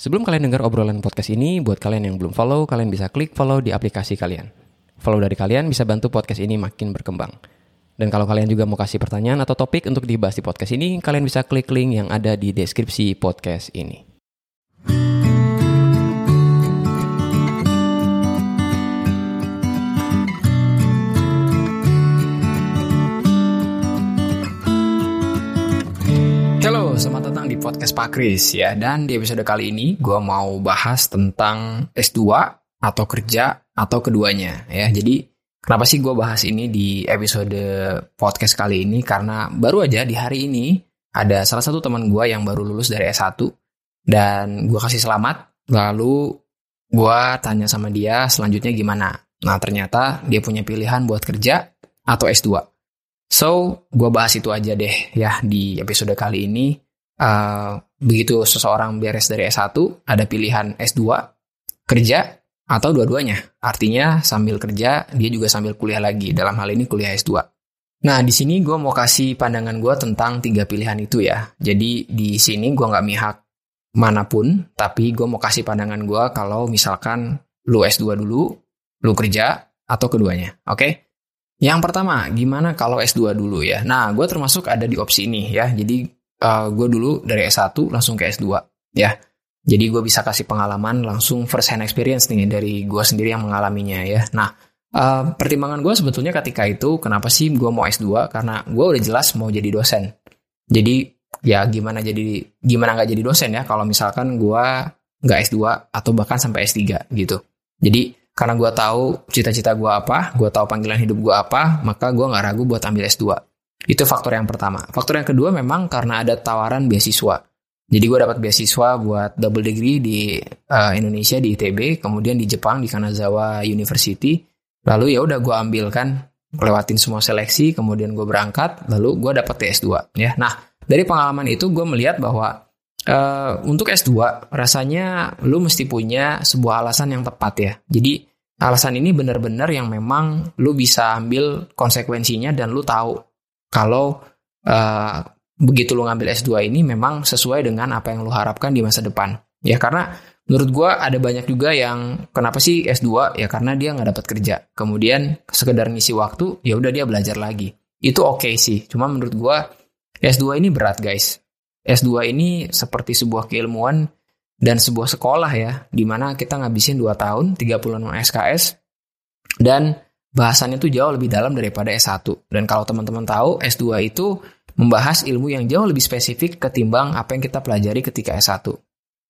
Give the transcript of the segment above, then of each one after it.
Sebelum kalian dengar obrolan podcast ini, buat kalian yang belum follow, kalian bisa klik follow di aplikasi kalian. Follow dari kalian bisa bantu podcast ini makin berkembang. Dan kalau kalian juga mau kasih pertanyaan atau topik untuk dibahas di podcast ini, kalian bisa klik link yang ada di deskripsi podcast ini. Selamat datang di podcast Pak Kris ya. Dan di episode kali ini gue mau bahas tentang S2 atau kerja atau keduanya ya. Jadi kenapa sih gue bahas ini di episode podcast kali ini? Karena baru aja di hari ini ada salah satu teman gue yang baru lulus dari S1 dan gue kasih selamat. Lalu gue tanya sama dia selanjutnya gimana. Nah ternyata dia punya pilihan buat kerja atau S2. So, gue bahas itu aja deh ya di episode kali ini. Uh, begitu seseorang beres dari S1, ada pilihan S2, kerja, atau dua-duanya. Artinya sambil kerja, dia juga sambil kuliah lagi. Dalam hal ini kuliah S2. Nah, di sini gue mau kasih pandangan gue tentang tiga pilihan itu ya. Jadi di sini gue nggak mihak mana pun, tapi gue mau kasih pandangan gue kalau misalkan lu S2 dulu, lu kerja, atau keduanya. Oke? Okay? Yang pertama, gimana kalau S2 dulu ya? Nah, gue termasuk ada di opsi ini ya. Jadi, uh, gue dulu dari S1 langsung ke S2 ya. Jadi, gue bisa kasih pengalaman langsung first hand experience nih dari gue sendiri yang mengalaminya ya. Nah, uh, pertimbangan gue sebetulnya ketika itu, kenapa sih gue mau S2? Karena gue udah jelas mau jadi dosen. Jadi, ya gimana jadi gimana nggak jadi dosen ya kalau misalkan gue nggak S2 atau bahkan sampai S3 gitu. Jadi, karena gue tahu cita-cita gue apa, gue tahu panggilan hidup gue apa, maka gue nggak ragu buat ambil S2. Itu faktor yang pertama. Faktor yang kedua memang karena ada tawaran beasiswa. Jadi gue dapat beasiswa buat double degree di uh, Indonesia di ITB, kemudian di Jepang di Kanazawa University. Lalu ya udah gue ambil kan, lewatin semua seleksi, kemudian gue berangkat, lalu gue dapat S2 ya. Nah dari pengalaman itu gue melihat bahwa uh, untuk S2 rasanya lu mesti punya sebuah alasan yang tepat ya. Jadi alasan ini benar-benar yang memang lu bisa ambil konsekuensinya dan lu tahu kalau uh, begitu lu ngambil S2 ini memang sesuai dengan apa yang lu harapkan di masa depan. Ya karena menurut gue ada banyak juga yang kenapa sih S2 ya karena dia nggak dapat kerja. Kemudian sekedar ngisi waktu ya udah dia belajar lagi. Itu oke okay sih. Cuma menurut gue S2 ini berat guys. S2 ini seperti sebuah keilmuan dan sebuah sekolah ya, di mana kita ngabisin 2 tahun, 36 SKS, dan bahasannya itu jauh lebih dalam daripada S1. Dan kalau teman-teman tahu, S2 itu membahas ilmu yang jauh lebih spesifik ketimbang apa yang kita pelajari ketika S1.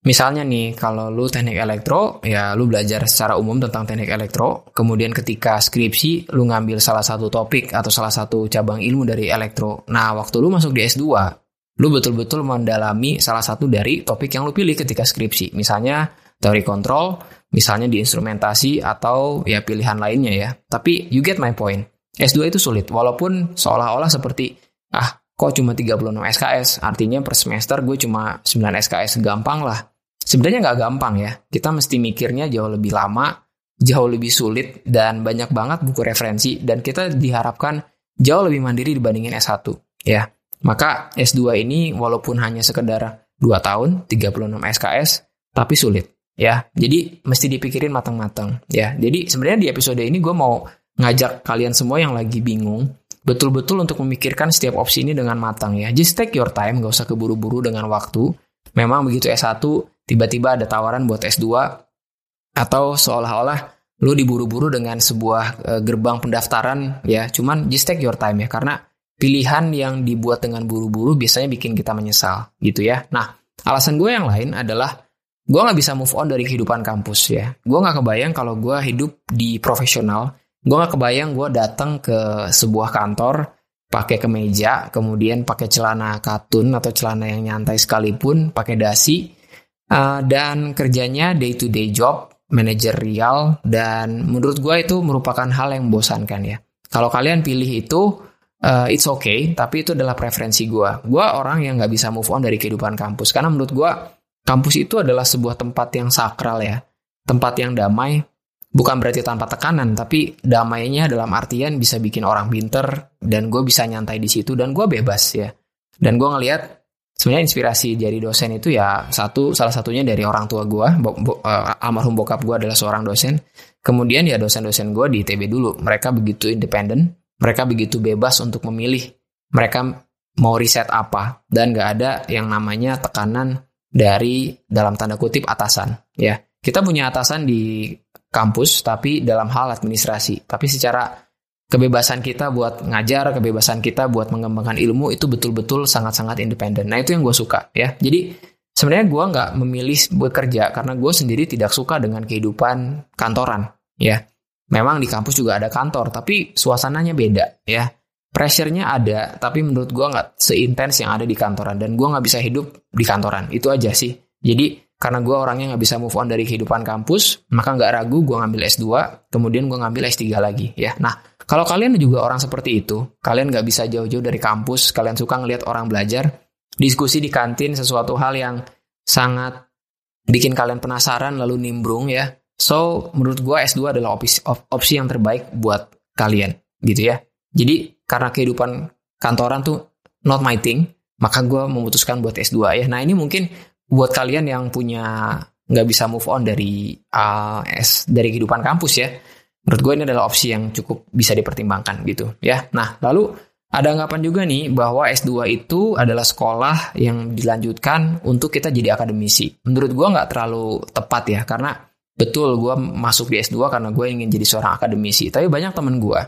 Misalnya nih, kalau lu teknik elektro, ya lu belajar secara umum tentang teknik elektro, kemudian ketika skripsi, lu ngambil salah satu topik atau salah satu cabang ilmu dari elektro. Nah, waktu lu masuk di S2, lu betul-betul mendalami salah satu dari topik yang lu pilih ketika skripsi. Misalnya teori kontrol, misalnya di instrumentasi atau ya pilihan lainnya ya. Tapi you get my point. S2 itu sulit walaupun seolah-olah seperti ah kok cuma 36 SKS, artinya per semester gue cuma 9 SKS, gampang lah. Sebenarnya nggak gampang ya. Kita mesti mikirnya jauh lebih lama, jauh lebih sulit, dan banyak banget buku referensi, dan kita diharapkan jauh lebih mandiri dibandingin S1. Ya, maka S2 ini walaupun hanya sekedar 2 tahun, 36 SKS, tapi sulit ya. Jadi mesti dipikirin matang-matang ya. Jadi sebenarnya di episode ini gue mau ngajak kalian semua yang lagi bingung betul-betul untuk memikirkan setiap opsi ini dengan matang ya. Just take your time, gak usah keburu-buru dengan waktu. Memang begitu S1, tiba-tiba ada tawaran buat S2, atau seolah-olah lu diburu-buru dengan sebuah uh, gerbang pendaftaran ya. Cuman just take your time ya, karena pilihan yang dibuat dengan buru-buru biasanya bikin kita menyesal gitu ya. Nah, alasan gue yang lain adalah gue nggak bisa move on dari kehidupan kampus ya. Gue nggak kebayang kalau gue hidup di profesional. Gue nggak kebayang gue datang ke sebuah kantor pakai kemeja, kemudian pakai celana katun atau celana yang nyantai sekalipun, pakai dasi, uh, dan kerjanya day to day job, manajerial, dan menurut gue itu merupakan hal yang membosankan ya. Kalau kalian pilih itu, uh, it's okay, tapi itu adalah preferensi gue. Gue orang yang nggak bisa move on dari kehidupan kampus, karena menurut gue kampus itu adalah sebuah tempat yang sakral ya, tempat yang damai. Bukan berarti tanpa tekanan, tapi damainya dalam artian bisa bikin orang pinter dan gue bisa nyantai di situ dan gue bebas ya. Dan gue ngelihat sebenarnya inspirasi dari dosen itu ya satu salah satunya dari orang tua gue bo, bo, uh, almarhum bokap gue adalah seorang dosen kemudian ya dosen-dosen gue di ITB dulu mereka begitu independen mereka begitu bebas untuk memilih mereka mau riset apa dan gak ada yang namanya tekanan dari dalam tanda kutip atasan ya kita punya atasan di kampus tapi dalam hal administrasi tapi secara kebebasan kita buat ngajar, kebebasan kita buat mengembangkan ilmu itu betul-betul sangat-sangat independen. Nah itu yang gue suka ya. Jadi sebenarnya gue nggak memilih bekerja karena gue sendiri tidak suka dengan kehidupan kantoran ya. Memang di kampus juga ada kantor, tapi suasananya beda ya. Pressure-nya ada, tapi menurut gue nggak seintens yang ada di kantoran dan gue nggak bisa hidup di kantoran. Itu aja sih. Jadi karena gue orangnya nggak bisa move on dari kehidupan kampus, maka nggak ragu gue ngambil S2, kemudian gue ngambil S3 lagi ya. Nah, kalau kalian juga orang seperti itu, kalian nggak bisa jauh-jauh dari kampus, kalian suka ngelihat orang belajar, diskusi di kantin sesuatu hal yang sangat bikin kalian penasaran lalu nimbrung ya. So, menurut gue S2 adalah opsi, opsi yang terbaik buat kalian gitu ya. Jadi, karena kehidupan kantoran tuh not my thing, maka gue memutuskan buat S2 ya. Nah, ini mungkin buat kalian yang punya nggak bisa move on dari uh, S dari kehidupan kampus ya Menurut gue ini adalah opsi yang cukup bisa dipertimbangkan gitu ya. Nah, lalu ada anggapan juga nih bahwa S2 itu adalah sekolah yang dilanjutkan untuk kita jadi akademisi. Menurut gue nggak terlalu tepat ya, karena betul gue masuk di S2 karena gue ingin jadi seorang akademisi. Tapi banyak temen gue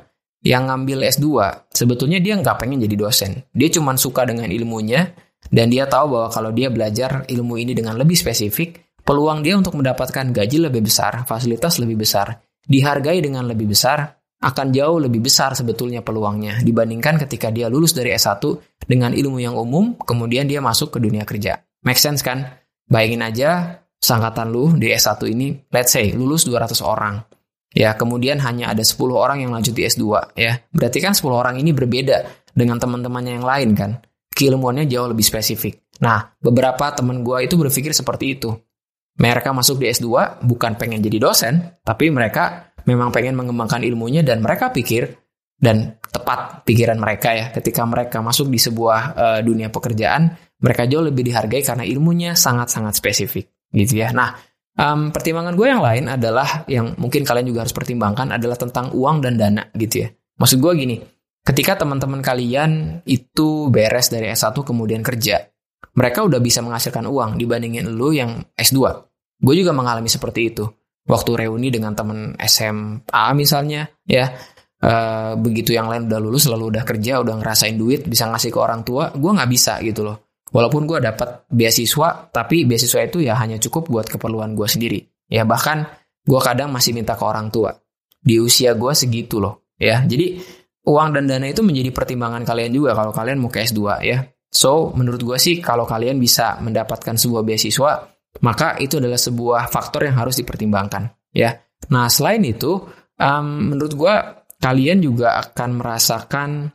yang ngambil S2, sebetulnya dia nggak pengen jadi dosen. Dia cuma suka dengan ilmunya, dan dia tahu bahwa kalau dia belajar ilmu ini dengan lebih spesifik, peluang dia untuk mendapatkan gaji lebih besar, fasilitas lebih besar, dihargai dengan lebih besar, akan jauh lebih besar sebetulnya peluangnya dibandingkan ketika dia lulus dari S1 dengan ilmu yang umum, kemudian dia masuk ke dunia kerja. Make sense kan? Bayangin aja sangkatan lu di S1 ini, let's say lulus 200 orang. Ya, kemudian hanya ada 10 orang yang lanjut di S2 ya. Berarti kan 10 orang ini berbeda dengan teman-temannya yang lain kan. Keilmuannya jauh lebih spesifik. Nah, beberapa teman gua itu berpikir seperti itu mereka masuk di S2 bukan pengen jadi dosen, tapi mereka memang pengen mengembangkan ilmunya dan mereka pikir dan tepat pikiran mereka ya ketika mereka masuk di sebuah uh, dunia pekerjaan mereka jauh lebih dihargai karena ilmunya sangat-sangat spesifik gitu ya. Nah, um, pertimbangan gue yang lain adalah yang mungkin kalian juga harus pertimbangkan adalah tentang uang dan dana gitu ya. Maksud gue gini, ketika teman-teman kalian itu beres dari S1 kemudian kerja, mereka udah bisa menghasilkan uang dibandingin lu yang S2. Gue juga mengalami seperti itu. Waktu reuni dengan temen SMA misalnya, ya, uh, begitu yang lain udah lulus, lalu udah kerja, udah ngerasain duit, bisa ngasih ke orang tua, gue nggak bisa gitu loh. Walaupun gue dapat beasiswa, tapi beasiswa itu ya hanya cukup buat keperluan gue sendiri. Ya bahkan gue kadang masih minta ke orang tua. Di usia gue segitu loh. Ya, jadi uang dan dana itu menjadi pertimbangan kalian juga kalau kalian mau ke S2 ya. So, menurut gue sih kalau kalian bisa mendapatkan sebuah beasiswa, maka itu adalah sebuah faktor yang harus dipertimbangkan. Ya. Nah, selain itu, um, menurut gue kalian juga akan merasakan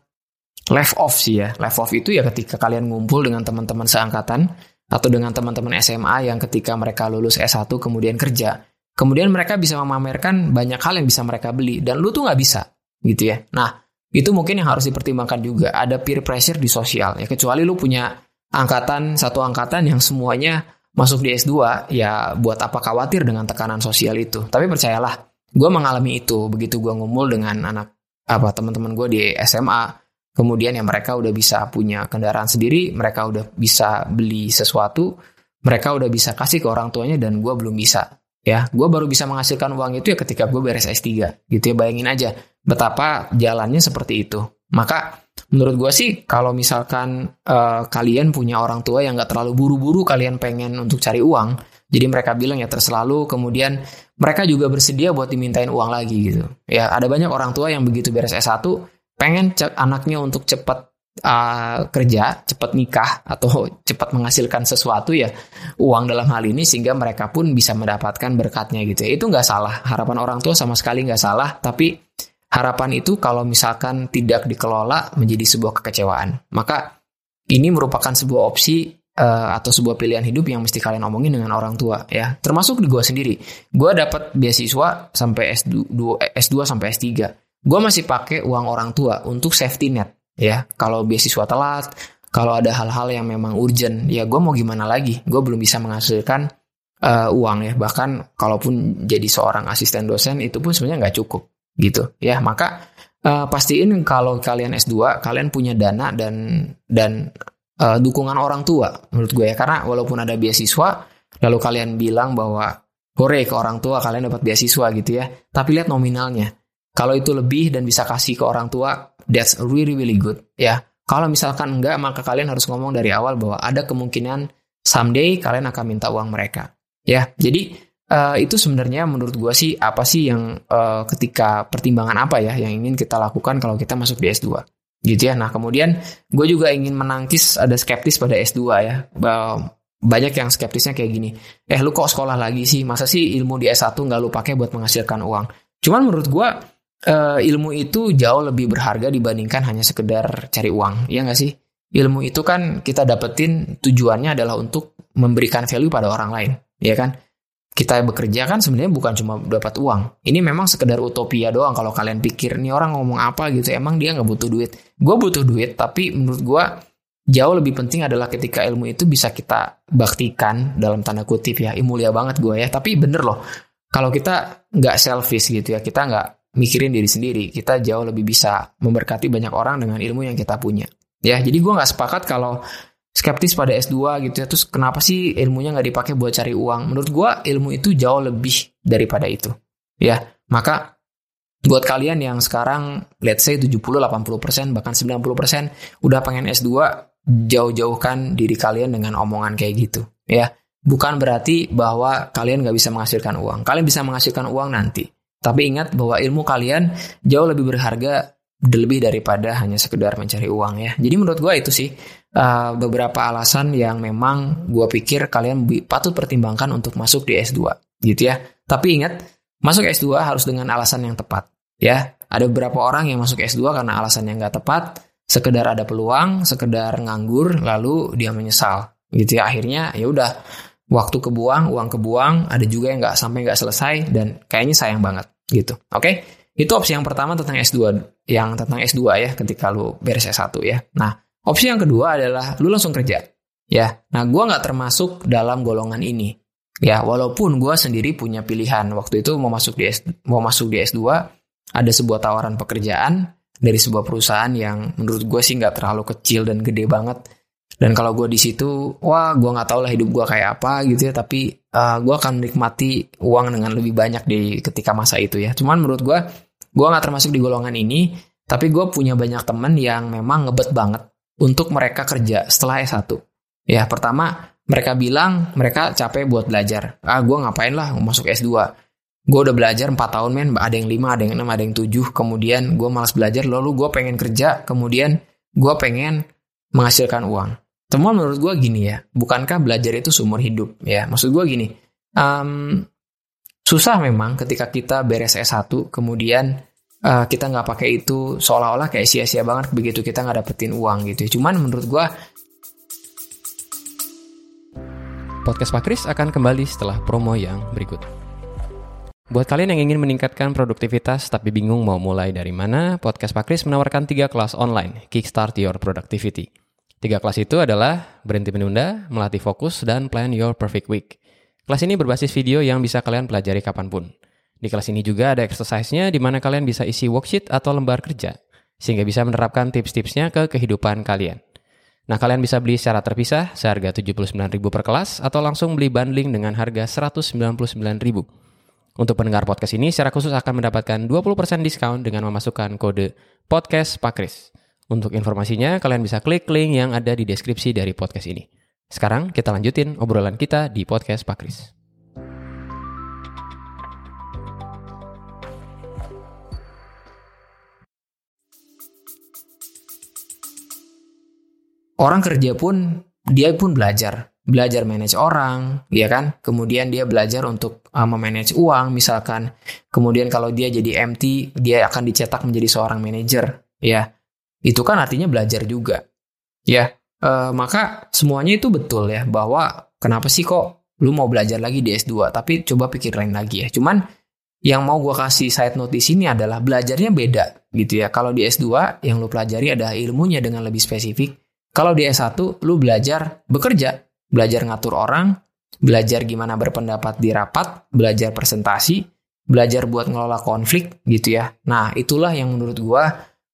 left off sih ya. Left off itu ya ketika kalian ngumpul dengan teman-teman seangkatan atau dengan teman-teman SMA yang ketika mereka lulus S1 kemudian kerja. Kemudian mereka bisa memamerkan banyak hal yang bisa mereka beli dan lu tuh nggak bisa gitu ya. Nah, itu mungkin yang harus dipertimbangkan juga. Ada peer pressure di sosial ya. Kecuali lu punya angkatan satu angkatan yang semuanya masuk di S2 ya buat apa khawatir dengan tekanan sosial itu. Tapi percayalah, gue mengalami itu begitu gue ngumpul dengan anak apa teman-teman gue di SMA. Kemudian ya mereka udah bisa punya kendaraan sendiri, mereka udah bisa beli sesuatu, mereka udah bisa kasih ke orang tuanya dan gue belum bisa ya. Gue baru bisa menghasilkan uang itu ya ketika gue beres S3 gitu ya. Bayangin aja betapa jalannya seperti itu. Maka menurut gue sih kalau misalkan uh, kalian punya orang tua yang gak terlalu buru-buru kalian pengen untuk cari uang jadi mereka bilang ya terselalu kemudian mereka juga bersedia buat dimintain uang lagi gitu. Ya ada banyak orang tua yang begitu beres S1 pengen anaknya untuk cepat uh, kerja, cepat nikah atau cepat menghasilkan sesuatu ya uang dalam hal ini sehingga mereka pun bisa mendapatkan berkatnya gitu ya. Itu nggak salah. Harapan orang tua sama sekali nggak salah. Tapi harapan itu kalau misalkan tidak dikelola menjadi sebuah kekecewaan. Maka ini merupakan sebuah opsi uh, atau sebuah pilihan hidup yang mesti kalian omongin dengan orang tua ya. Termasuk di gue sendiri. Gue dapat beasiswa sampai S2, S2 sampai S3. Gue masih pakai uang orang tua untuk safety net ya kalau beasiswa telat kalau ada hal-hal yang memang urgent, ya gue mau gimana lagi? Gue belum bisa menghasilkan uh, uang ya. Bahkan kalaupun jadi seorang asisten dosen itu pun sebenarnya nggak cukup gitu ya. Maka uh, pastiin kalau kalian S2 kalian punya dana dan dan uh, dukungan orang tua menurut gue ya. Karena walaupun ada beasiswa lalu kalian bilang bahwa hore ke orang tua kalian dapat beasiswa gitu ya. Tapi lihat nominalnya. Kalau itu lebih dan bisa kasih ke orang tua, that's really really good ya. Kalau misalkan enggak, maka kalian harus ngomong dari awal bahwa ada kemungkinan someday kalian akan minta uang mereka. Ya, jadi uh, itu sebenarnya menurut gue sih apa sih yang uh, ketika pertimbangan apa ya yang ingin kita lakukan kalau kita masuk di S2 gitu ya. Nah kemudian gue juga ingin menangkis ada skeptis pada S2 ya. Banyak yang skeptisnya kayak gini, eh lu kok sekolah lagi sih? Masa sih ilmu di S1 nggak lu pakai buat menghasilkan uang? Cuman menurut gue uh, ilmu itu jauh lebih berharga dibandingkan hanya sekedar cari uang, ya nggak sih? Ilmu itu kan kita dapetin tujuannya adalah untuk memberikan value pada orang lain, ya kan? Kita bekerja kan sebenarnya bukan cuma dapat uang. Ini memang sekedar utopia doang kalau kalian pikir nih orang ngomong apa gitu, emang dia nggak butuh duit. Gue butuh duit, tapi menurut gue jauh lebih penting adalah ketika ilmu itu bisa kita baktikan dalam tanda kutip ya. Ini mulia banget gue ya, tapi bener loh. Kalau kita nggak selfish gitu ya, kita nggak mikirin diri sendiri, kita jauh lebih bisa memberkati banyak orang dengan ilmu yang kita punya. Ya, jadi gue nggak sepakat kalau skeptis pada S2 gitu ya. Terus kenapa sih ilmunya nggak dipakai buat cari uang? Menurut gue ilmu itu jauh lebih daripada itu. Ya, maka buat kalian yang sekarang let's say 70, 80%, bahkan 90% udah pengen S2, jauh-jauhkan diri kalian dengan omongan kayak gitu. Ya, bukan berarti bahwa kalian nggak bisa menghasilkan uang. Kalian bisa menghasilkan uang nanti. Tapi ingat bahwa ilmu kalian jauh lebih berharga lebih daripada hanya sekedar mencari uang ya. Jadi menurut gue itu sih uh, beberapa alasan yang memang gue pikir kalian patut pertimbangkan untuk masuk di S2 gitu ya. Tapi ingat, masuk S2 harus dengan alasan yang tepat ya. Ada beberapa orang yang masuk S2 karena alasan yang nggak tepat, sekedar ada peluang, sekedar nganggur, lalu dia menyesal gitu ya. Akhirnya ya udah waktu kebuang, uang kebuang, ada juga yang nggak sampai nggak selesai dan kayaknya sayang banget gitu. Oke, itu opsi yang pertama tentang S2 yang tentang S2 ya ketika lu beres S1 ya. Nah, opsi yang kedua adalah lu langsung kerja. Ya, nah gue nggak termasuk dalam golongan ini. Ya, walaupun gue sendiri punya pilihan waktu itu mau masuk di S, mau masuk di S2 ada sebuah tawaran pekerjaan dari sebuah perusahaan yang menurut gue sih nggak terlalu kecil dan gede banget dan kalau gue di situ wah gue nggak tahu lah hidup gue kayak apa gitu ya. Tapi uh, eh, gue akan menikmati uang dengan lebih banyak di ketika masa itu ya. Cuman menurut gue gue nggak termasuk di golongan ini tapi gue punya banyak temen yang memang ngebet banget untuk mereka kerja setelah S1 ya pertama mereka bilang mereka capek buat belajar. Ah gue ngapain lah masuk S2 gue udah belajar 4 tahun men. Ada yang 5 ada yang 6 ada yang 7 kemudian gue malas belajar lalu gue pengen kerja. Kemudian gue pengen menghasilkan uang Temuan menurut gue gini ya, bukankah belajar itu seumur hidup ya? Maksud gue gini, um, susah memang ketika kita beres S1 kemudian uh, kita nggak pakai itu seolah-olah kayak sia-sia banget begitu kita nggak dapetin uang gitu. Ya. Cuman menurut gue Podcast Pak Kris akan kembali setelah promo yang berikut. Buat kalian yang ingin meningkatkan produktivitas tapi bingung mau mulai dari mana, Podcast Pak Kris menawarkan tiga kelas online, Kickstart Your Productivity. Tiga kelas itu adalah berhenti menunda, melatih fokus, dan plan your perfect week. Kelas ini berbasis video yang bisa kalian pelajari kapan pun. Di kelas ini juga ada exercise-nya di mana kalian bisa isi worksheet atau lembar kerja, sehingga bisa menerapkan tips-tipsnya ke kehidupan kalian. Nah, kalian bisa beli secara terpisah seharga 79.000 per kelas atau langsung beli bundling dengan harga 199.000. Untuk pendengar podcast ini secara khusus akan mendapatkan 20% diskon dengan memasukkan kode podcast Pakris. Untuk informasinya, kalian bisa klik link yang ada di deskripsi dari podcast ini. Sekarang kita lanjutin obrolan kita di podcast Pak Kris. Orang kerja pun dia pun belajar, belajar manage orang, ya kan? Kemudian dia belajar untuk uh, memanage uang, misalkan. Kemudian kalau dia jadi MT, dia akan dicetak menjadi seorang manajer, ya itu kan artinya belajar juga. Ya, e, maka semuanya itu betul ya bahwa kenapa sih kok lu mau belajar lagi di S2 tapi coba pikir lain lagi ya. Cuman yang mau gue kasih side note di sini adalah belajarnya beda gitu ya. Kalau di S2 yang lu pelajari ada ilmunya dengan lebih spesifik. Kalau di S1 lu belajar bekerja, belajar ngatur orang, belajar gimana berpendapat di rapat, belajar presentasi, belajar buat ngelola konflik gitu ya. Nah, itulah yang menurut gua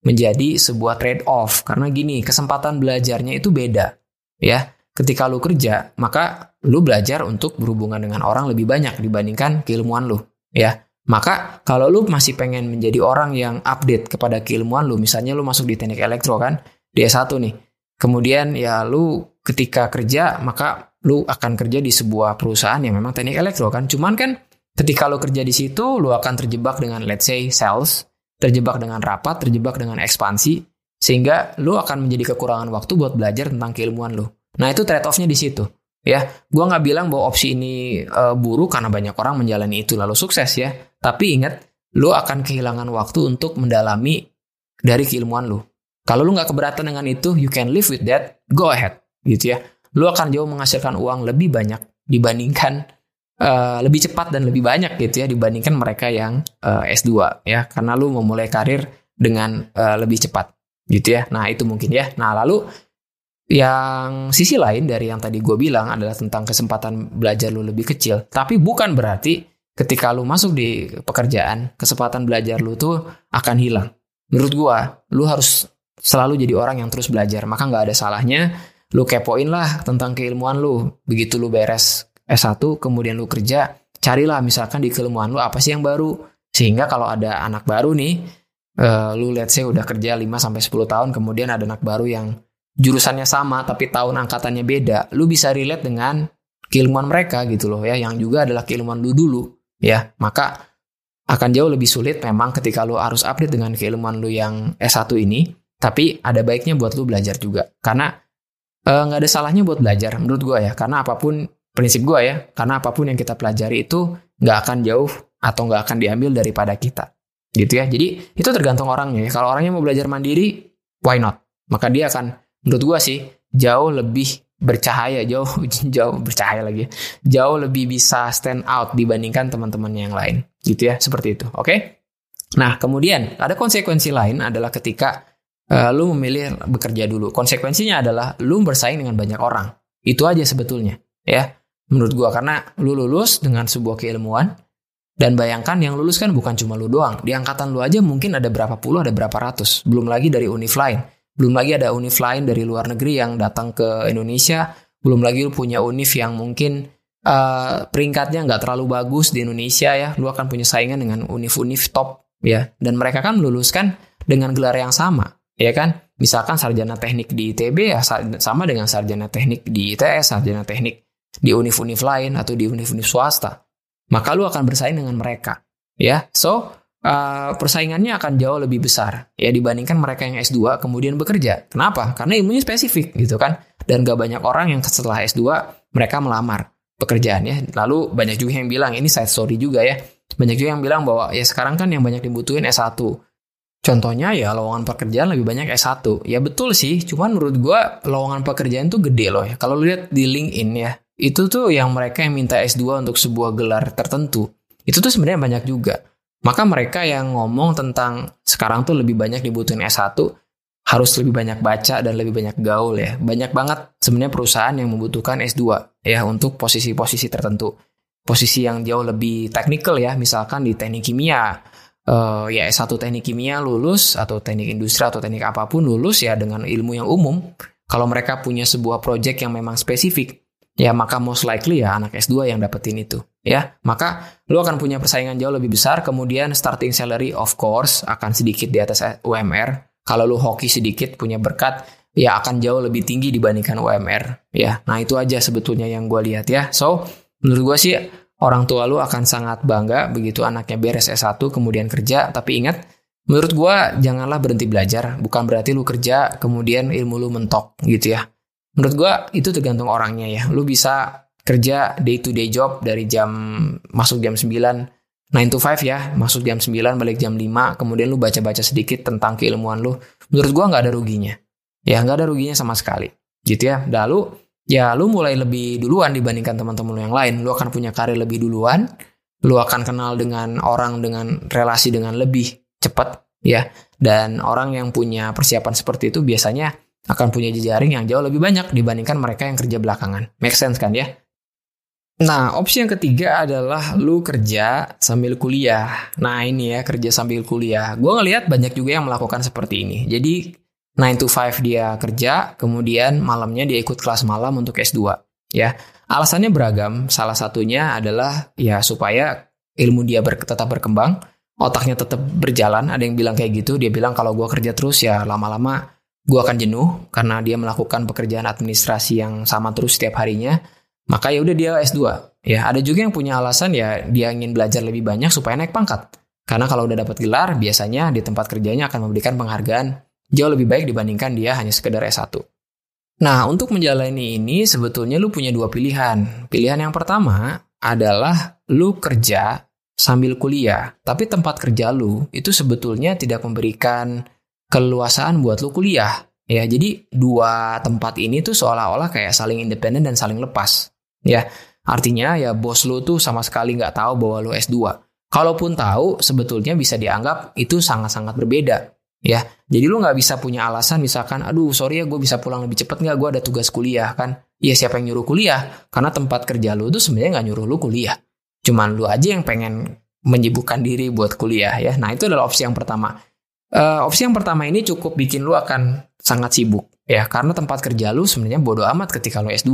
menjadi sebuah trade off karena gini, kesempatan belajarnya itu beda ya. Ketika lu kerja, maka lu belajar untuk berhubungan dengan orang lebih banyak dibandingkan keilmuan lu ya. Maka kalau lu masih pengen menjadi orang yang update kepada keilmuan lu, misalnya lu masuk di teknik elektro kan, di S1 nih. Kemudian ya lu ketika kerja maka lu akan kerja di sebuah perusahaan yang memang teknik elektro kan. Cuman kan ketika lu kerja di situ lu akan terjebak dengan let's say sales, terjebak dengan rapat, terjebak dengan ekspansi sehingga lu akan menjadi kekurangan waktu buat belajar tentang keilmuan lu. Nah, itu trade off-nya di situ. Ya, gua nggak bilang bahwa opsi ini uh, buruk karena banyak orang menjalani itu lalu sukses ya. Tapi ingat, lu akan kehilangan waktu untuk mendalami dari keilmuan lu. Kalau lu nggak keberatan dengan itu, you can live with that, go ahead, gitu ya. Lu akan jauh menghasilkan uang lebih banyak dibandingkan uh, lebih cepat dan lebih banyak gitu ya dibandingkan mereka yang uh, S2 ya, karena lu memulai karir dengan uh, lebih cepat, gitu ya. Nah itu mungkin ya. Nah lalu yang sisi lain dari yang tadi gue bilang adalah tentang kesempatan belajar lu lebih kecil. Tapi bukan berarti ketika lu masuk di pekerjaan, kesempatan belajar lu tuh akan hilang. Menurut gue, lu harus selalu jadi orang yang terus belajar. Maka nggak ada salahnya lu kepoin lah tentang keilmuan lu. Begitu lu beres S1, kemudian lu kerja, carilah misalkan di keilmuan lu apa sih yang baru. Sehingga kalau ada anak baru nih, uh, lu lihat saya udah kerja 5 sampai 10 tahun, kemudian ada anak baru yang jurusannya sama tapi tahun angkatannya beda, lu bisa relate dengan keilmuan mereka gitu loh ya, yang juga adalah keilmuan lu dulu ya. Maka akan jauh lebih sulit memang ketika lu harus update dengan keilmuan lu yang S1 ini, tapi ada baiknya buat lu belajar juga. Karena eh, nggak ada salahnya buat belajar menurut gua ya, karena apa pun prinsip gua ya, karena apa pun yang kita pelajari itu nggak akan jauh atau nggak akan diambil daripada kita gitu ya. Jadi itu tergantung orangnya. Ya. Kalau orangnya mau belajar mandiri, why not? Maka dia akan menurut gua sih jauh lebih bercahaya jauh jauh bercahaya lagi jauh lebih bisa stand out dibandingkan teman-teman yang lain gitu ya seperti itu oke okay? nah kemudian ada konsekuensi lain adalah ketika uh, lu memilih bekerja dulu. Konsekuensinya adalah lu bersaing dengan banyak orang. Itu aja sebetulnya ya menurut gua. Karena lu lulus dengan sebuah keilmuan dan bayangkan yang lulus kan bukan cuma lu doang. Di angkatan lu aja mungkin ada berapa puluh ada berapa ratus. Belum lagi dari univ lain belum lagi ada univ lain dari luar negeri yang datang ke Indonesia. Belum lagi lu punya univ yang mungkin uh, peringkatnya nggak terlalu bagus di Indonesia ya. Lu akan punya saingan dengan univ-univ top ya. Dan mereka kan meluluskan dengan gelar yang sama, ya kan? Misalkan sarjana teknik di ITB ya sama dengan sarjana teknik di ITS, sarjana teknik di univ-univ lain atau di univ-univ swasta. Maka lu akan bersaing dengan mereka, ya. So, uh, persaingannya akan jauh lebih besar ya dibandingkan mereka yang S2 kemudian bekerja. Kenapa? Karena ilmunya spesifik gitu kan. Dan gak banyak orang yang setelah S2 mereka melamar pekerjaan ya. Lalu banyak juga yang bilang ini side story juga ya. Banyak juga yang bilang bahwa ya sekarang kan yang banyak dibutuhin S1. Contohnya ya lowongan pekerjaan lebih banyak S1. Ya betul sih, cuman menurut gue lowongan pekerjaan tuh gede loh ya. Kalau lihat di LinkedIn ya, itu tuh yang mereka yang minta S2 untuk sebuah gelar tertentu. Itu tuh sebenarnya banyak juga. Maka mereka yang ngomong tentang sekarang tuh lebih banyak dibutuhin S1 harus lebih banyak baca dan lebih banyak gaul ya. Banyak banget sebenarnya perusahaan yang membutuhkan S2 ya untuk posisi-posisi tertentu. Posisi yang jauh lebih teknikal ya, misalkan di teknik kimia, uh, ya S1 teknik kimia lulus atau teknik industri atau teknik apa pun lulus ya dengan ilmu yang umum. Kalau mereka punya sebuah project yang memang spesifik, ya maka most likely ya anak S2 yang dapetin itu ya. Maka lu akan punya persaingan jauh lebih besar. Kemudian starting salary of course akan sedikit di atas UMR kalau lu hoki sedikit punya berkat ya akan jauh lebih tinggi dibandingkan UMR ya. Nah itu aja sebetulnya yang gue lihat ya. So menurut gue sih orang tua lu akan sangat bangga begitu anaknya beres S1 kemudian kerja tapi ingat menurut gue janganlah berhenti belajar bukan berarti lu kerja kemudian ilmu lu mentok gitu ya Menurut gue itu tergantung orangnya ya. Lu bisa kerja day to day job dari jam masuk jam 9 9 to 5 ya, masuk jam 9 balik jam 5, kemudian lu baca-baca sedikit tentang keilmuan lu. Menurut gua nggak ada ruginya. Ya nggak ada ruginya sama sekali. Gitu ya. Lalu ya lu mulai lebih duluan dibandingkan teman-teman lu yang lain. Lu akan punya karir lebih duluan. Lu akan kenal dengan orang dengan relasi dengan lebih cepat ya. Dan orang yang punya persiapan seperti itu biasanya akan punya jejaring yang jauh lebih banyak dibandingkan mereka yang kerja belakangan. Make sense kan ya? Nah, opsi yang ketiga adalah lu kerja sambil kuliah. Nah, ini ya, kerja sambil kuliah. Gue ngelihat banyak juga yang melakukan seperti ini. Jadi, 9 to 5 dia kerja, kemudian malamnya dia ikut kelas malam untuk S2. Ya, alasannya beragam. Salah satunya adalah ya supaya ilmu dia ber tetap berkembang, otaknya tetap berjalan. Ada yang bilang kayak gitu, dia bilang kalau gue kerja terus ya lama-lama gue akan jenuh karena dia melakukan pekerjaan administrasi yang sama terus setiap harinya maka ya udah dia S2. Ya, ada juga yang punya alasan ya dia ingin belajar lebih banyak supaya naik pangkat. Karena kalau udah dapat gelar, biasanya di tempat kerjanya akan memberikan penghargaan jauh lebih baik dibandingkan dia hanya sekedar S1. Nah, untuk menjalani ini sebetulnya lu punya dua pilihan. Pilihan yang pertama adalah lu kerja sambil kuliah, tapi tempat kerja lu itu sebetulnya tidak memberikan keluasaan buat lu kuliah. Ya, jadi dua tempat ini tuh seolah-olah kayak saling independen dan saling lepas. Ya, artinya ya bos lu tuh sama sekali nggak tahu bahwa lu S2. Kalaupun tahu, sebetulnya bisa dianggap itu sangat-sangat berbeda. Ya, jadi lu nggak bisa punya alasan misalkan, aduh sorry ya gue bisa pulang lebih cepet nggak, gue ada tugas kuliah kan. Iya siapa yang nyuruh kuliah? Karena tempat kerja lu tuh sebenarnya nggak nyuruh lu kuliah. Cuman lu aja yang pengen menyibukkan diri buat kuliah ya. Nah itu adalah opsi yang pertama. Uh, opsi yang pertama ini cukup bikin lu akan sangat sibuk ya karena tempat kerja lu sebenarnya bodoh amat ketika lu S2.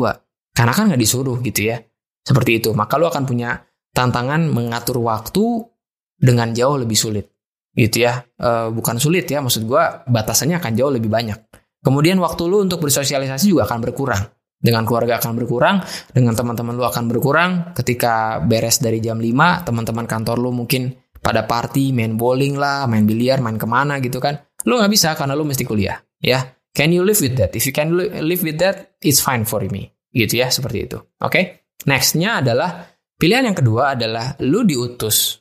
Karena kan nggak disuruh gitu ya. Seperti itu. Maka lu akan punya tantangan mengatur waktu dengan jauh lebih sulit. Gitu ya. E, bukan sulit ya, maksud gue batasannya akan jauh lebih banyak. Kemudian waktu lu untuk bersosialisasi juga akan berkurang. Dengan keluarga akan berkurang, dengan teman-teman lu akan berkurang. Ketika beres dari jam 5, teman-teman kantor lu mungkin pada party, main bowling lah, main biliar, main ke mana gitu kan. Lu nggak bisa karena lu mesti kuliah. Ya, can you live with that? If you can live with that, it's fine for me. Gitu ya, seperti itu. Oke. Okay? Nextnya adalah pilihan yang kedua adalah lu diutus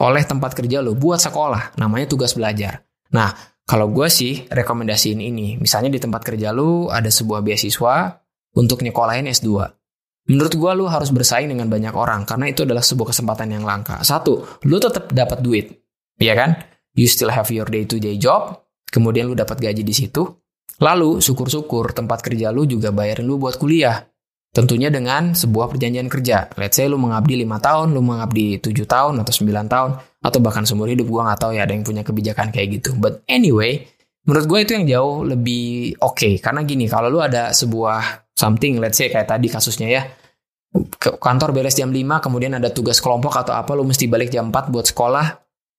oleh tempat kerja lu buat sekolah, namanya tugas belajar. Nah, kalau gue sih rekomendasiin ini, misalnya di tempat kerja lu ada sebuah beasiswa untuk nyekolahin S2. Menurut gue lu harus bersaing dengan banyak orang karena itu adalah sebuah kesempatan yang langka. Satu, lu tetap dapat duit, ya kan? You still have your day to day job, kemudian lu dapat gaji di situ. Lalu, syukur-syukur tempat kerja lu juga bayarin lu buat kuliah. Tentunya dengan sebuah perjanjian kerja. Let's say lu mengabdi 5 tahun, lu mengabdi 7 tahun atau 9 tahun, atau bahkan seumur hidup. Gue nggak tahu ya ada yang punya kebijakan kayak gitu. But anyway, menurut gue itu yang jauh lebih oke. Okay. Karena gini, kalau lu ada sebuah something, let's say kayak tadi kasusnya ya, ke kantor beres jam 5, kemudian ada tugas kelompok atau apa, lu mesti balik jam 4 buat sekolah,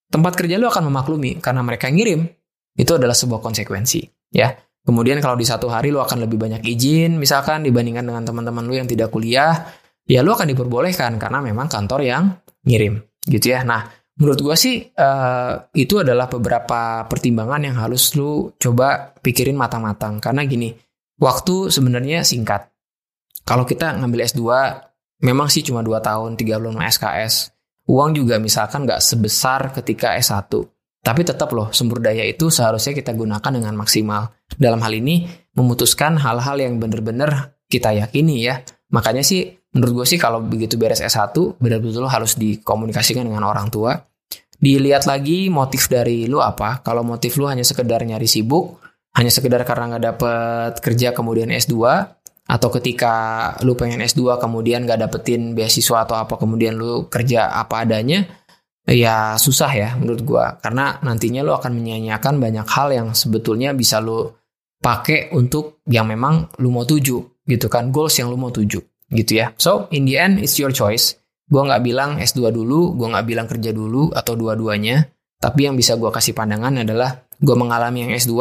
tempat kerja lu akan memaklumi karena mereka ngirim. Itu adalah sebuah konsekuensi, ya. Kemudian kalau di satu hari lu akan lebih banyak izin, misalkan dibandingkan dengan teman-teman lu yang tidak kuliah, ya lu akan diperbolehkan karena memang kantor yang ngirim, gitu ya. Nah, menurut gua sih uh, itu adalah beberapa pertimbangan yang harus lu coba pikirin matang-matang. Karena gini, waktu sebenarnya singkat. Kalau kita ngambil S2, memang sih cuma 2 tahun, 3 bulan SKS. Uang juga misalkan nggak sebesar ketika S1. Tapi tetap loh, sumber daya itu seharusnya kita gunakan dengan maksimal. Dalam hal ini, memutuskan hal-hal yang benar-benar kita yakini ya. Makanya sih, menurut gue sih kalau begitu beres S1, benar-benar harus dikomunikasikan dengan orang tua. Dilihat lagi motif dari lu apa. Kalau motif lu hanya sekedar nyari sibuk, hanya sekedar karena nggak dapet kerja kemudian S2, atau ketika lu pengen S2 kemudian nggak dapetin beasiswa atau apa kemudian lu kerja apa adanya, ya susah ya menurut gua. Karena nantinya lo akan menyanyiakan banyak hal yang sebetulnya bisa lo pakai untuk yang memang lo mau tuju gitu kan. Goals yang lo mau tuju gitu ya. So in the end it's your choice. Gua nggak bilang S2 dulu gua nggak bilang kerja dulu atau dua-duanya. Tapi yang bisa gua kasih pandangan adalah gua mengalami yang S2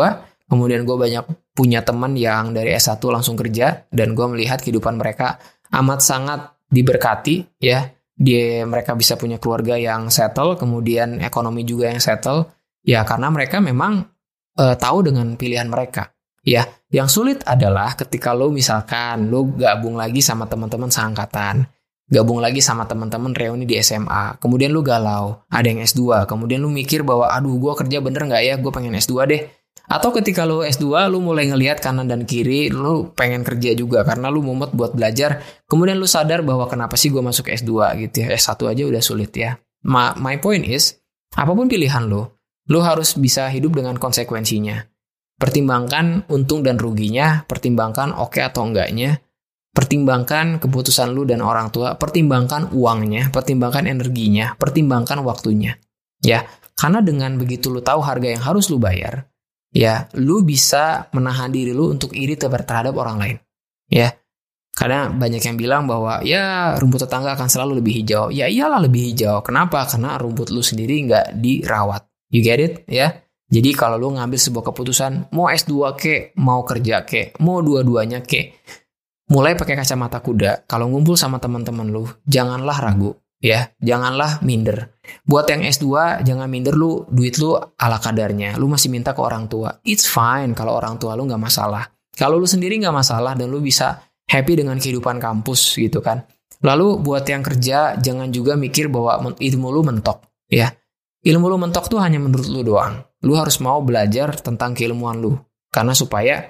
kemudian gue banyak punya teman yang dari S1 langsung kerja dan gue melihat kehidupan mereka amat sangat diberkati ya dia mereka bisa punya keluarga yang settle, kemudian ekonomi juga yang settle, ya karena mereka memang uh, tahu dengan pilihan mereka. Ya, yang sulit adalah ketika lo misalkan lo gabung lagi sama teman-teman seangkatan, gabung lagi sama teman-teman reuni di SMA, kemudian lo galau, ada yang S2, kemudian lo mikir bahwa aduh gue kerja bener nggak ya, gue pengen S2 deh, atau ketika lu S2, lu mulai ngelihat kanan dan kiri, lu pengen kerja juga karena lu mumet buat belajar. Kemudian lu sadar bahwa kenapa sih gue masuk S2 gitu ya. S1 aja udah sulit ya. My, my point is, apa pun pilihan lu, lu harus bisa hidup dengan konsekuensinya. Pertimbangkan untung dan ruginya, pertimbangkan oke okay atau enggaknya, pertimbangkan keputusan lu dan orang tua, pertimbangkan uangnya, pertimbangkan energinya, pertimbangkan waktunya. Ya, karena dengan begitu lu tahu harga yang harus lu bayar, ya, lu bisa menahan diri lu untuk iri terhadap orang lain. Ya, karena banyak yang bilang bahwa ya rumput tetangga akan selalu lebih hijau. Ya iyalah lebih hijau. Kenapa? Karena rumput lu sendiri nggak dirawat. You get it? Ya. Jadi kalau lu ngambil sebuah keputusan, mau S2 ke, mau kerja ke, mau dua-duanya ke, mulai pakai kacamata kuda. Kalau ngumpul sama teman-teman lu, janganlah ragu, ya, janganlah minder. Buat yang S2, jangan minder lu, duit lu ala kadarnya. Lu masih minta ke orang tua. It's fine kalau orang tua lu nggak masalah. Kalau lu sendiri nggak masalah dan lu bisa happy dengan kehidupan kampus gitu kan. Lalu buat yang kerja, jangan juga mikir bahwa ilmu lu mentok, ya ilmu lu mentok tuh hanya menurut lu doang. Lu harus mau belajar tentang keilmuan lu. Karena supaya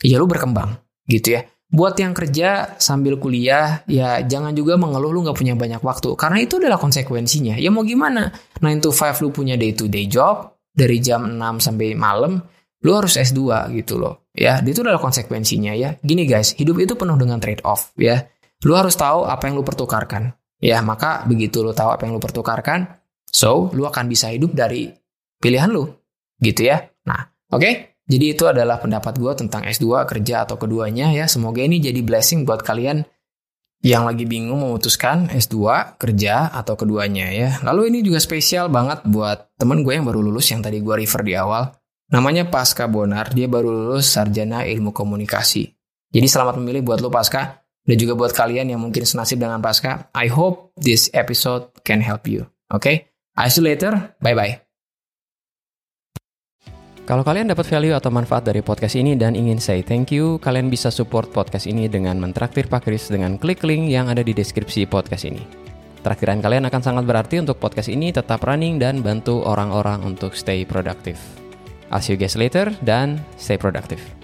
ya lu berkembang gitu ya. Buat yang kerja sambil kuliah, ya jangan juga mengeluh lu gak punya banyak waktu. Karena itu adalah konsekuensinya. Ya mau gimana? 9 to 5 lu punya day to day job, dari jam 6 sampai malam, lu harus S2 gitu loh. Ya, itu adalah konsekuensinya ya. Gini guys, hidup itu penuh dengan trade off ya. Lu harus tahu apa yang lu pertukarkan. Ya, maka begitu lu tahu apa yang lu pertukarkan, So, lu akan bisa hidup dari pilihan lu. Gitu ya. Nah, oke? Okay? Jadi itu adalah pendapat gue tentang S2, kerja atau keduanya ya. Semoga ini jadi blessing buat kalian yang lagi bingung memutuskan S2, kerja, atau keduanya ya. Lalu ini juga spesial banget buat temen gue yang baru lulus yang tadi gue refer di awal. Namanya Pasca Bonar, dia baru lulus Sarjana Ilmu Komunikasi. Jadi selamat memilih buat lo Pasca, dan juga buat kalian yang mungkin senasib dengan Pasca. I hope this episode can help you. Oke? Okay? I see you later. Bye-bye. Kalau kalian dapat value atau manfaat dari podcast ini dan ingin say thank you, kalian bisa support podcast ini dengan mentraktir Pak Kris dengan klik link yang ada di deskripsi podcast ini. Traktiran kalian akan sangat berarti untuk podcast ini tetap running dan bantu orang-orang untuk stay productive. I'll see you guys later dan stay productive.